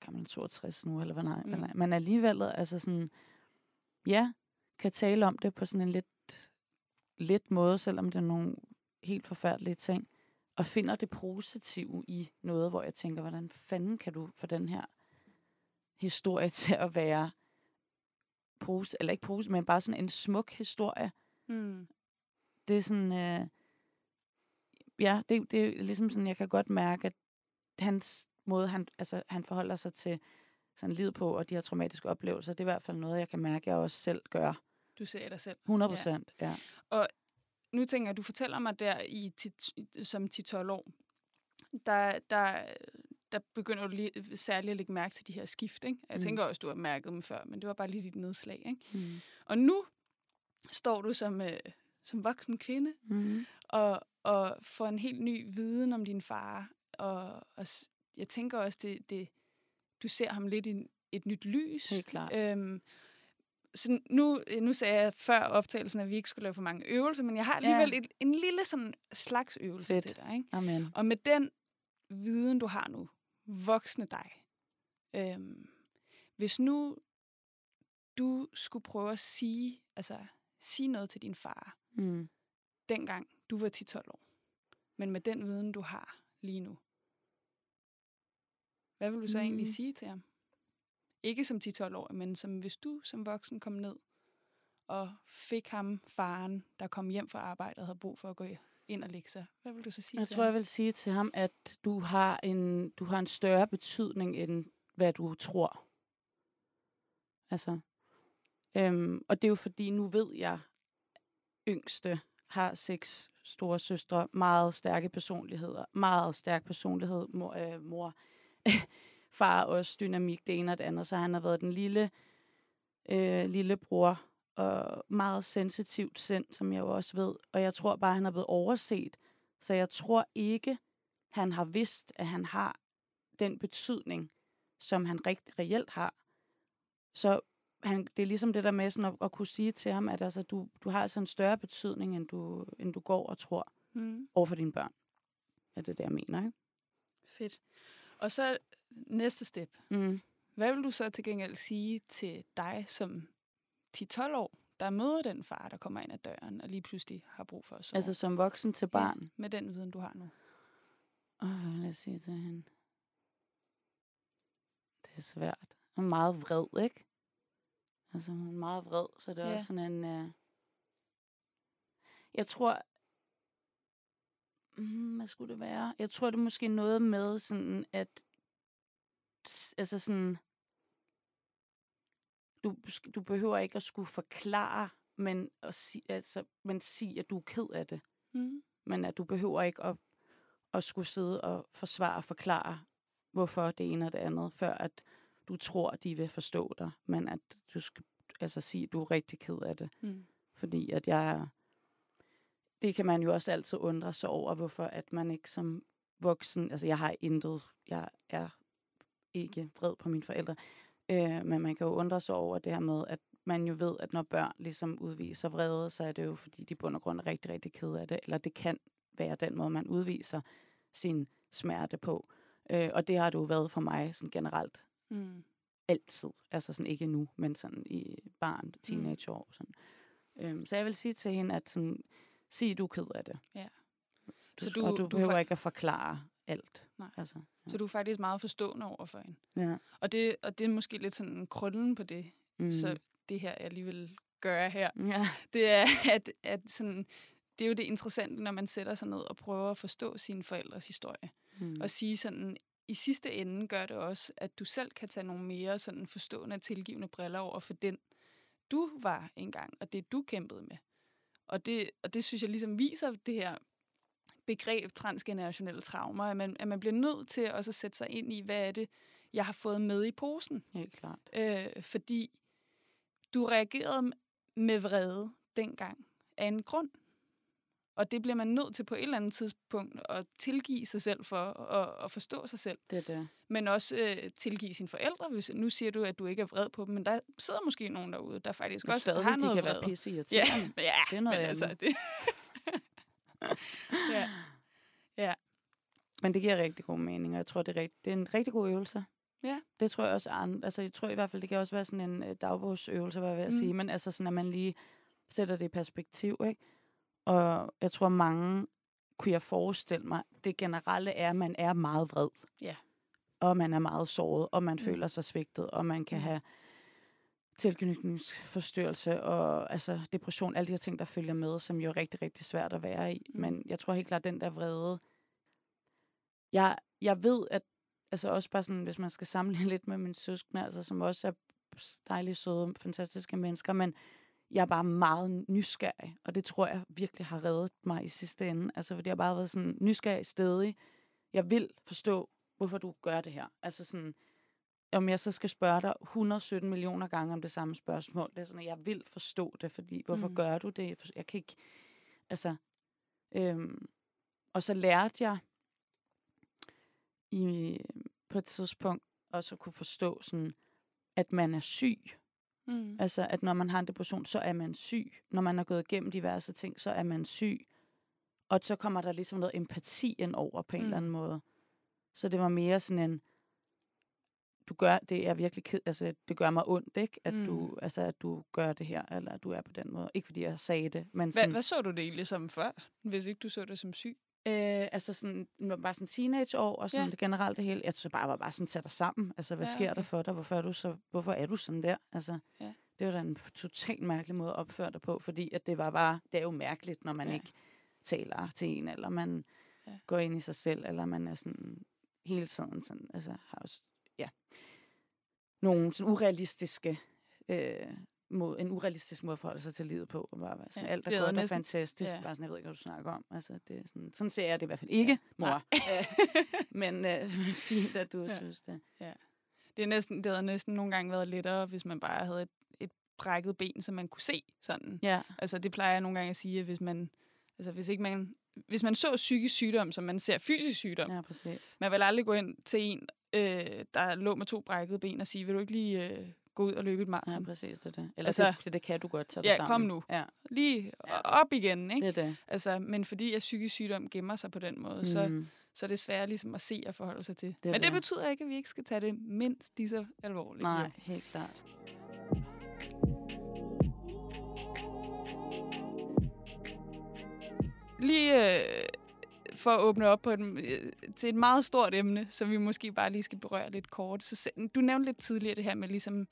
gammel 62 nu, eller hvad nej, Mm. mm. men alligevel, altså sådan, ja, kan tale om det på sådan en lidt, lidt måde, selvom det er nogle helt forfærdelige ting, og finder det positive i noget, hvor jeg tænker, hvordan fanden kan du få den her historie til at være pose, eller ikke pose, men bare sådan en smuk historie. Mm. Det er sådan, øh, ja, det, det er ligesom sådan, jeg kan godt mærke, at hans måde, han, altså, han forholder sig til sådan livet på, og de her traumatiske oplevelser, det er i hvert fald noget, jeg kan mærke, jeg også selv gør. Du ser dig selv. 100 procent, ja. ja. Nu tænker jeg, du fortæller mig der i som 10-12 år, der, der, der begynder du lige særligt at lægge mærke til de her skift. Ikke? Jeg Mm. tænker også, du har mærket dem før, men det var bare lige dit nedslag. Ikke? Mm. Og nu står du som, øh, som voksen kvinde Mm. og, og får en helt ny viden om din far. Og, og jeg tænker også, det, det, du ser ham lidt i et nyt lys. Helt klart. Øhm, så nu, nu sagde jeg før optagelsen, at vi ikke skulle lave for mange øvelser, men jeg har alligevel Ja. et, en lille sådan slags øvelse Fedt. til dig. Ikke? Amen. Og med den viden, du har nu, voksne dig, øhm, hvis nu du skulle prøve at sige, altså sige noget til din far, Mm. dengang du var 10-12 år, men med den viden, du har lige nu, hvad vil du så mm. egentlig sige til ham? Ikke som 10-12 år, men som hvis du som voksen kom ned og fik ham, faren, der kom hjem fra arbejde og havde brug for at gå ind og lægge sig. Hvad vil du så sige Jeg til tror, ham? jeg vil sige til ham, at du har en, du har en større betydning, end hvad du tror. Altså, øhm, og det er jo fordi, nu ved jeg, yngste har seks store søstre, meget stærke personligheder, meget stærk personlighed, mor, øh, mor. far også dynamik, det ene og det andet, så han har været den lille, øh, lille bror, og meget sensitivt sind, som jeg jo også ved, og jeg tror bare, han er blevet overset, så jeg tror ikke, han har vidst, at han har den betydning, som han rigt, reelt har. Så han, det er ligesom det der med sådan at, at kunne sige til ham, at altså, du, du har altså en større betydning, end du, end du går og tror Mm. over for dine børn. Ja, det er det, jeg mener, ikke? Fedt. Og så næste step. Mm. Hvad vil du så til gengæld sige til dig som 10-12 år, der møder den far, der kommer ind ad døren, og lige pludselig har brug for sove? Altså som voksen til barn. Ja, med den viden, du har nu. Åh, hvad vil jeg sige til hende? Det er svært. Hun er meget vred, ikke? Altså, hun er meget vred, så det er Ja. også sådan en... Uh... Jeg tror... Mm, hvad skulle det være? Jeg tror, det er måske noget med sådan, at... Altså sådan... Du, du behøver ikke at skulle forklare, men, at sige, altså, men sige, at du er ked af det Mm. men at du behøver ikke at, at skulle sidde og forsvare og forklare, hvorfor det ene og det andet, før at du tror, de vil forstå dig, men at du skal altså sige, at du er rigtig ked af det. Mm. Fordi at jeg det kan man jo også altid undre sig over, hvorfor at man ikke som voksen, altså jeg har intet, jeg er ikke vred på mine forældre, øh, men man kan jo undre sig over det her med, at man jo ved, at når børn ligesom udviser vrede, så er det jo fordi, de bund og grund er rigtig, rigtig ked af det, eller det kan være den måde, man udviser sin smerte på. Øh, og det har det jo været for mig sådan generelt Mm. altid. Altså sådan ikke nu, men sådan i barn, teenageår. Sådan. Øhm, så jeg vil sige til hende, at sådan, sig, du er ked af det. Ja. Du, Så du- du, og du, du behøver fa- ikke at forklare alt. Nej. Altså, Så du er faktisk meget forstående over for hende. ja. Og det, og det er måske lidt sådan krøllen på det, Mm. så det her, jeg lige vil gøre her, ja. det er, at, at sådan, det er jo det interessante, når man sætter sig ned og prøver at forstå sine forældres historie. Mm. Og sige sådan, i sidste ende gør det også, at du selv kan tage nogle mere sådan forstående og tilgivende briller over for den, du var engang, og det du kæmpede med. Og det, og det synes jeg ligesom viser det her begreb transgenerationelle traumer, at man, at man bliver nødt til også at sætte sig ind i, hvad er det, jeg har fået med i posen. Helt klart. Øh, fordi du reagerede med vrede dengang af en grund. Og det bliver man nødt til på et eller andet tidspunkt at tilgive sig selv for, og at forstå sig selv. Det er det. Men også øh, tilgive sine forældre. Hvis, nu siger du, at du ikke er vred på dem, men der sidder måske nogen derude, der faktisk også stadig, har de noget kan vrede. være pisse Ja, ja, Det er noget men altså, det, ja. ja. Men det giver rigtig god mening, og jeg tror, det er, rigt, det er en rigtig god øvelse. Ja. Det tror jeg også, andre, altså jeg tror i hvert fald, det kan også være sådan en øh, dagbogsøvelse, hvad jeg at Mm. sige, men altså sådan, at man lige sætter det i perspektiv, ikke? Og jeg tror, mange kunne jeg forestille mig, det generelle er, at man er meget vred. Ja. Og man er meget såret, og man mm. føler sig svigtet, og man kan Mm. have tilknytningsforstyrrelse og altså depression, alle de her ting, der følger med, som jo er rigtig, rigtig svært at være i. Mm. Men jeg tror helt klart, den der vrede, jeg, jeg ved, at altså også bare sådan, hvis man skal sammenligne lidt med mine søskende, altså, som også er dejlige, søde, fantastiske mennesker, men jeg er bare meget nysgerrig, og det tror jeg virkelig har reddet mig i sidste ende. Altså, fordi jeg har bare været sådan nysgerrig stedig. Jeg vil forstå, hvorfor du gør det her. Altså sådan, om jeg så skal spørge dig 117 millioner gange om det samme spørgsmål, det er sådan, at jeg vil forstå det, fordi hvorfor Mm. gør du det? Jeg kan ikke, altså, øhm, og så lærte jeg i, på et tidspunkt også at kunne forstå sådan, at man er syg. Mm. Altså, at når man har en depression, så er man syg. Når man har gået igennem diverse ting, så er man syg. Og så kommer der ligesom noget empati ind over på en mm. eller anden måde. Så det var mere sådan en, du gør, det er virkelig ked, altså det gør mig ondt, ikke? At, Mm. du, altså, at du gør det her, eller at du er på den måde. Ikke fordi jeg sagde det, men Hvad, sådan, hvad så du det egentlig som før, hvis ikke du så det som syg? Øh, altså sådan, når bare sådan teenageår, og sådan Ja. det generelt det hele. Jeg synes bare, var bare sådan, dig sammen. Altså, hvad Ja, ja, sker okay. der for dig? Hvorfor er du, så, hvorfor er du sådan der? Altså, Ja. det var da en totalt mærkelig måde at opføre dig på, fordi at det var bare, det er jo mærkeligt, når man Ja. ikke taler til en, eller man Ja. går ind i sig selv, eller man er sådan hele tiden sådan, altså har også, ja, nogle sådan urealistiske øh, måde, en urealistisk måde at forholde sig til livet på. Og bare sådan, Ja, ja, alt er, godt og næsten- fantastisk. ja. Ja. Bare sådan, jeg ved ikke, hvad du snakker om. Altså, det er sådan, sådan ser jeg det i hvert fald ikke, Nej. mor. Øh, Men øh, fint, at du Ja. ja. synes det. Det, er næsten, det havde næsten nogle gange været lettere, hvis man bare havde et, et brækket ben, som man kunne se sådan. Ja, Altså, det plejer jeg nogle gange at sige, at hvis man, altså, hvis ikke man, hvis man så psykisk sygdom, som man ser fysisk sygdom, ja, præcis. man vil aldrig gå ind til en, øh, der lå med to brækkede ben og sige, vil du ikke lige øh, gå ud og løbe et Ja, maraton? præcis, det er det. Eller Altså- det, det kan du godt tage dig Ja, sammen. kom nu. Ja, Lige Ja. op igen, ikke? det er det. Altså, men fordi at psykisk sygdom gemmer sig på den måde, mm. så. Så det er svært ligesom at se og forholde sig til. er Men det det. betyder ikke, at vi ikke skal tage det mindst lige så alvorligt. jo. Nej, helt klart. Lige øh, for at åbne op på et, øh, til et meget stort emne, som vi måske bare lige skal berøre lidt kort. Så du nævnte lidt tidligere det her med, ligesom,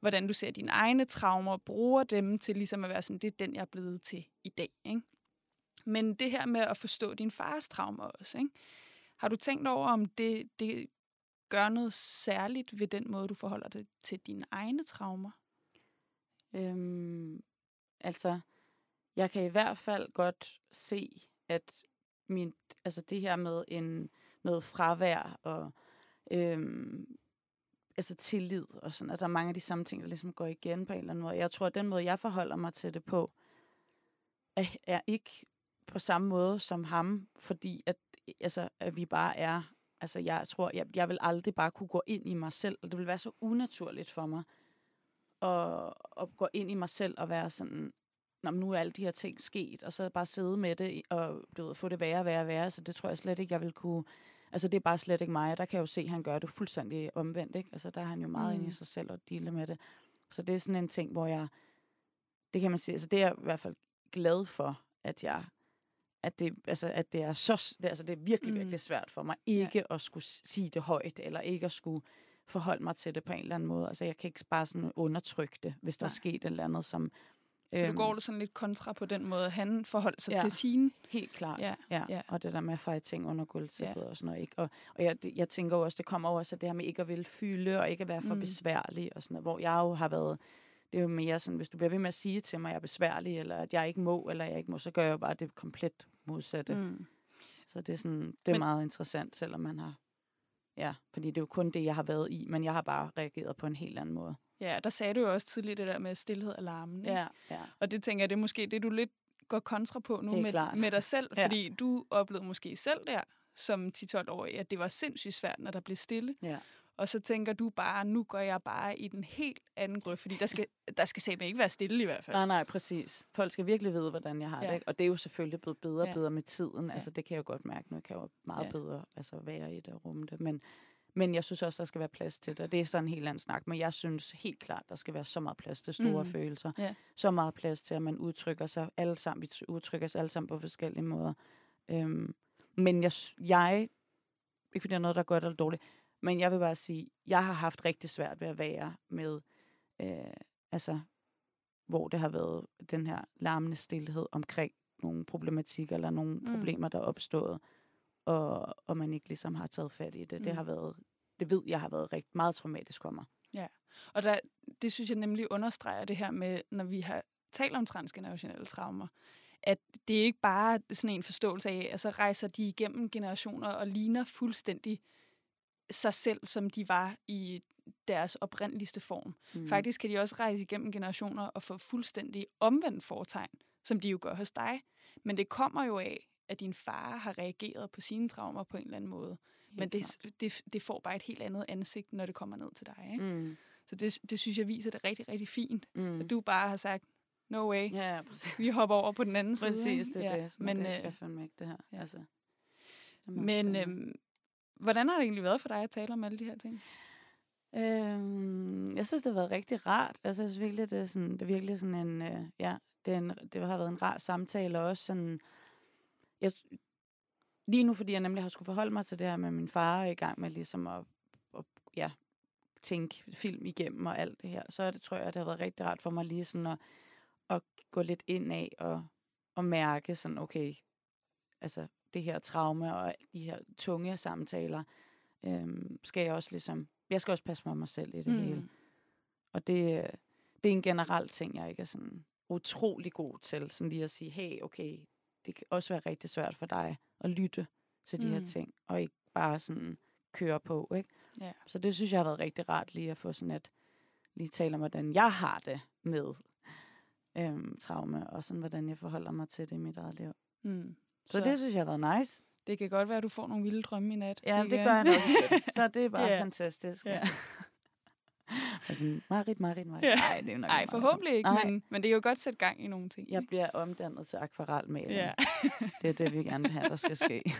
hvordan du ser dine egne traumer, og bruger dem til ligesom at være sådan, det er den, jeg er blevet til i dag. Ikke? Men det her med at forstå din fars traumer også, ikke? har du tænkt over, om det, det gør noget særligt ved den måde, du forholder dig til dine egne traumer? Øhm, altså, jeg kan i hvert fald godt se, at min, altså det her med en, noget fravær og øhm, altså tillid og sådan, at der er mange af de samme ting, der ligesom går igen på en eller anden måde. Jeg tror, at den måde, jeg forholder mig til det på, er, er ikke på samme måde som ham, fordi at, altså, at vi bare er, altså jeg tror, jeg, jeg vil aldrig bare kunne gå ind i mig selv, og det vil være så unaturligt for mig, at, at gå ind i mig selv og være sådan, Nå, men nu er alle de her ting sket, og så bare sidde med det og du ved, få det værre, værre, værre. Så det tror jeg slet ikke, jeg vil kunne... Altså, det er bare slet ikke mig. Der kan jeg jo se, at han gør det fuldstændig omvendt, ikke? Altså, der er han jo meget mm. inde i Mm. sig selv og deale med det. Så det er sådan en ting, hvor jeg... Det kan man sige, altså det er jeg i hvert fald glad for, at jeg at det, altså, at det er så, det, altså, det er virkelig, Mm. virkelig svært for mig ikke ja. at skulle sige det højt, eller ikke at skulle forholde mig til det på en eller anden måde. Altså, jeg kan ikke bare sådan undertrykke det, hvis der er Nej. sket et eller andet, som... Så du går sådan lidt kontra på den måde, han forholdt sig Øhm. Ja. til sine. Helt klart, Ja, ja. ja. Og det der med at fejre ting under gulvtæppet ja. og sådan noget. Ikke? Og, og jeg, jeg tænker også, det kommer over så det her med ikke at ville fylde, og ikke at være for Mm. besværlig og sådan noget. Hvor jeg jo har været, det er jo mere sådan, hvis du bliver ved med at sige til mig, at jeg er besværlig, eller at jeg ikke må, eller jeg ikke må, så gør jeg jo bare det komplet modsatte. Mm. Så det er, sådan, det er Men- meget interessant, selvom man har... Ja, fordi det er jo kun det, jeg har været i, men jeg har bare reageret på en helt anden måde. Ja, der sagde du jo også tidligere det der med stillhed og larmen. ikke? Ja, ja. Og det tænker jeg, det er måske det, du lidt går kontra på nu med, klart. med dig selv. Ja. Fordi du oplevede måske selv der, som 10-12-årig, at det var sindssygt svært, når der blev stille. ja. Og så tænker du bare, nu går jeg bare i den helt anden grøft, fordi der skal, der skal simpelthen ikke være stille i hvert fald. Nej, nej, præcis. Folk skal virkelig vide, hvordan jeg har Ja. det. Ikke? Og det er jo selvfølgelig blevet bedre og Ja. bedre med tiden. Ja. Altså, det kan jeg jo godt mærke. Nu kan jeg jo meget Ja. bedre altså, være i det og rumme det. Men, men jeg synes også, der skal være plads til det. Og det er sådan en helt anden snak. Men jeg synes helt klart, der skal være så meget plads til store Mm. følelser. Ja. Så meget plads til, at man udtrykker sig alle sammen. Vi udtrykker os alle sammen på forskellige måder. Øhm, men jeg, jeg, ikke fordi der er noget, der er godt eller dårligt, men jeg vil bare sige, jeg har haft rigtig svært ved at være med, øh, altså, hvor det har været den her larmende stillhed omkring nogle problematikker eller nogle mm. problemer, der er opstået, og, og man ikke ligesom har taget fat i det. Mm. Det har været, det ved jeg har været rigtig meget traumatisk for mig. Og der, det synes jeg nemlig understreger det her med, når vi har talt om transgenerationelle traumer, at det er ikke bare sådan en forståelse af, at så rejser de igennem generationer og ligner fuldstændig sig selv, som de var i deres oprindeligste form. Mm. Faktisk kan de også rejse igennem generationer og få fuldstændig omvendt fortegn, som de jo gør hos dig. Men det kommer jo af, at din far har reageret på sine traumer på en eller anden måde. Helt Men det, det, det får bare et helt andet ansigt, når det kommer ned til dig. Ikke? Mm. Så det, det synes jeg viser det rigtig, rigtig fint. Mm. At du bare har sagt, no way, Ja, ja, præcis. vi hopper over på den anden side. Præcis, det er det. Sådan, Men, det øh, skal jeg fandme ikke, det her. ja. Ja. Altså, det men øhm, hvordan har det egentlig været for dig at tale om alle de her ting? Øhm, jeg synes, det har været rigtig rart. Altså, jeg synes virkelig, det er, sådan, det er virkelig sådan en, øh, ja, det, er en, det har været en rar samtale, og også sådan, jeg, lige nu, fordi jeg nemlig har skulle forholde mig til det her med min far, i gang med ligesom at, at ja, tænke film igennem og alt det her, så er det, tror jeg, det har været rigtig rart for mig lige sådan at, at gå lidt ind af og, og mærke sådan, okay, altså det her traume og de her tunge samtaler, øhm, skal jeg også ligesom, jeg skal også passe på mig selv i det mm. hele. Og det, øh, det er en generel ting, jeg ikke er sådan utrolig god til. Sådan lige at sige, hey, okay, det kan også være rigtig svært for dig at lytte til de mm. her ting, og ikke bare sådan køre på, ikke? Ja. Så det synes jeg har været rigtig rart lige at få sådan et, lige tale om, hvordan jeg har det med øhm, traume, og sådan, hvordan jeg forholder mig til det i mit eget liv. Mm. Så, så det synes jeg har været nice. det kan godt være, at du får nogle vilde drømme i nat. Ja, det igen. gør jeg nok. Så det er bare Ja. fantastisk. Ja. Ja. Altså, Marit, Marit, Marit. Ja. Nej, det er nok Marit. forhåbentlig ikke, men, men det er jo godt sætte gang i nogle ting. Jeg bliver omdannet til akvarelmaling. ja. Det er det, vi gerne vil have, der skal ske.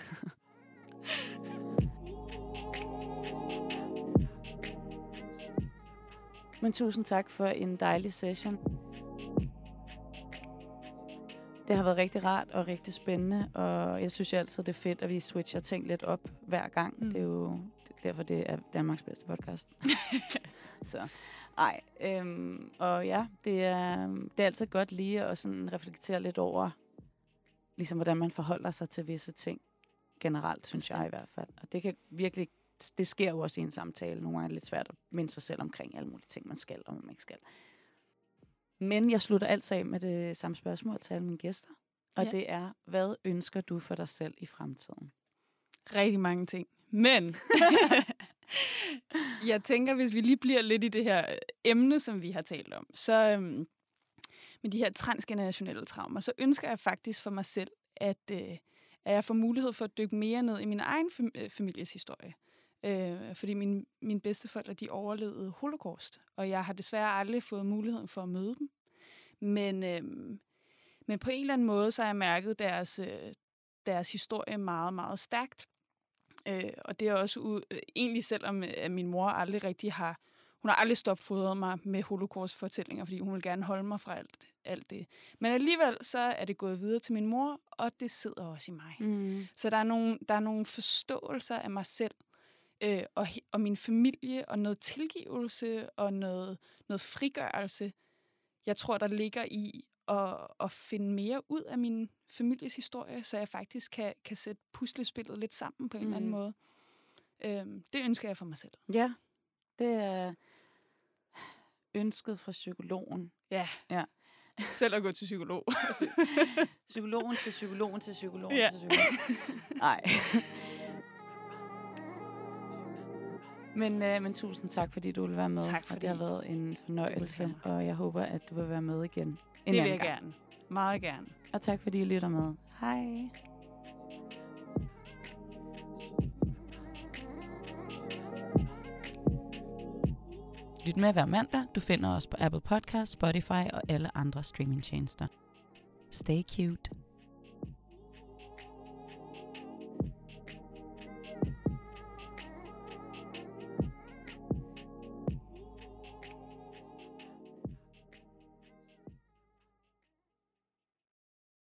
Men tusind tak for en dejlig session. Det har været rigtig rart og rigtig spændende, og jeg synes jo altid, det er fedt, at vi switcher ting lidt op hver gang. Mm. Det er jo derfor, det er Danmarks bedste podcast. så, ej. Øhm, og ja, det er, det er altid godt lige at sådan reflektere lidt over, ligesom hvordan man forholder sig til visse ting generelt, synes jeg i hvert fald. Og det kan virkelig, det sker jo også i en samtale. Nogle gange er det lidt svært at minde sig selv omkring alle mulige ting, man skal og man ikke skal. Men jeg slutter altid af med det samme spørgsmål til alle mine gæster. Og ja. det er, hvad ønsker du for dig selv i fremtiden? Rigtig mange ting. Men jeg tænker, hvis vi lige bliver lidt i det her øh, emne, som vi har talt om, så øhm, med de her transgenerationelle traumer, så ønsker jeg faktisk for mig selv, at, øh, at jeg får mulighed for at dykke mere ned i min egen fam- øh, families historie. Øh, fordi min, mine bedsteforældre, de overlevede holocaust, og jeg har desværre aldrig fået muligheden for at møde dem. Men, øh, men på en eller anden måde, så har jeg mærket deres, øh, deres historie meget, meget stærkt. Øh, og det er også u- øh, egentlig selvom øh, at min mor aldrig rigtig har, hun har aldrig stopfodret mig med holocaust-fortællinger, fordi hun vil gerne holde mig fra alt, alt det. Men alligevel så er det gået videre til min mor, og det sidder også i mig. Mm. Så der er, nogle, der er nogle forståelser af mig selv, øh, og, og min familie, og noget tilgivelse, og noget, noget frigørelse, jeg tror, der ligger i at, at finde mere ud af min families historie, så jeg faktisk kan, kan sætte puslespillet lidt sammen på en mm. eller anden måde. Øhm, det ønsker jeg for mig selv. Ja, det er ønsket fra psykologen. Ja. ja. Selv at gå til psykolog. psykologen til psykologen til psykologen ja. til psykologen. Nej. Men, øh, men tusind tak, fordi du vil være med. Tak fordi. Og det har været en fornøjelse, og jeg håber, at du vil være med igen. En det vil jeg gang. gerne. Meget gerne. Og tak, fordi I lytter med. Hej. Lyt med hver mandag. Du finder os på Apple Podcast, Spotify og alle andre streamingtjenester. Stay cute.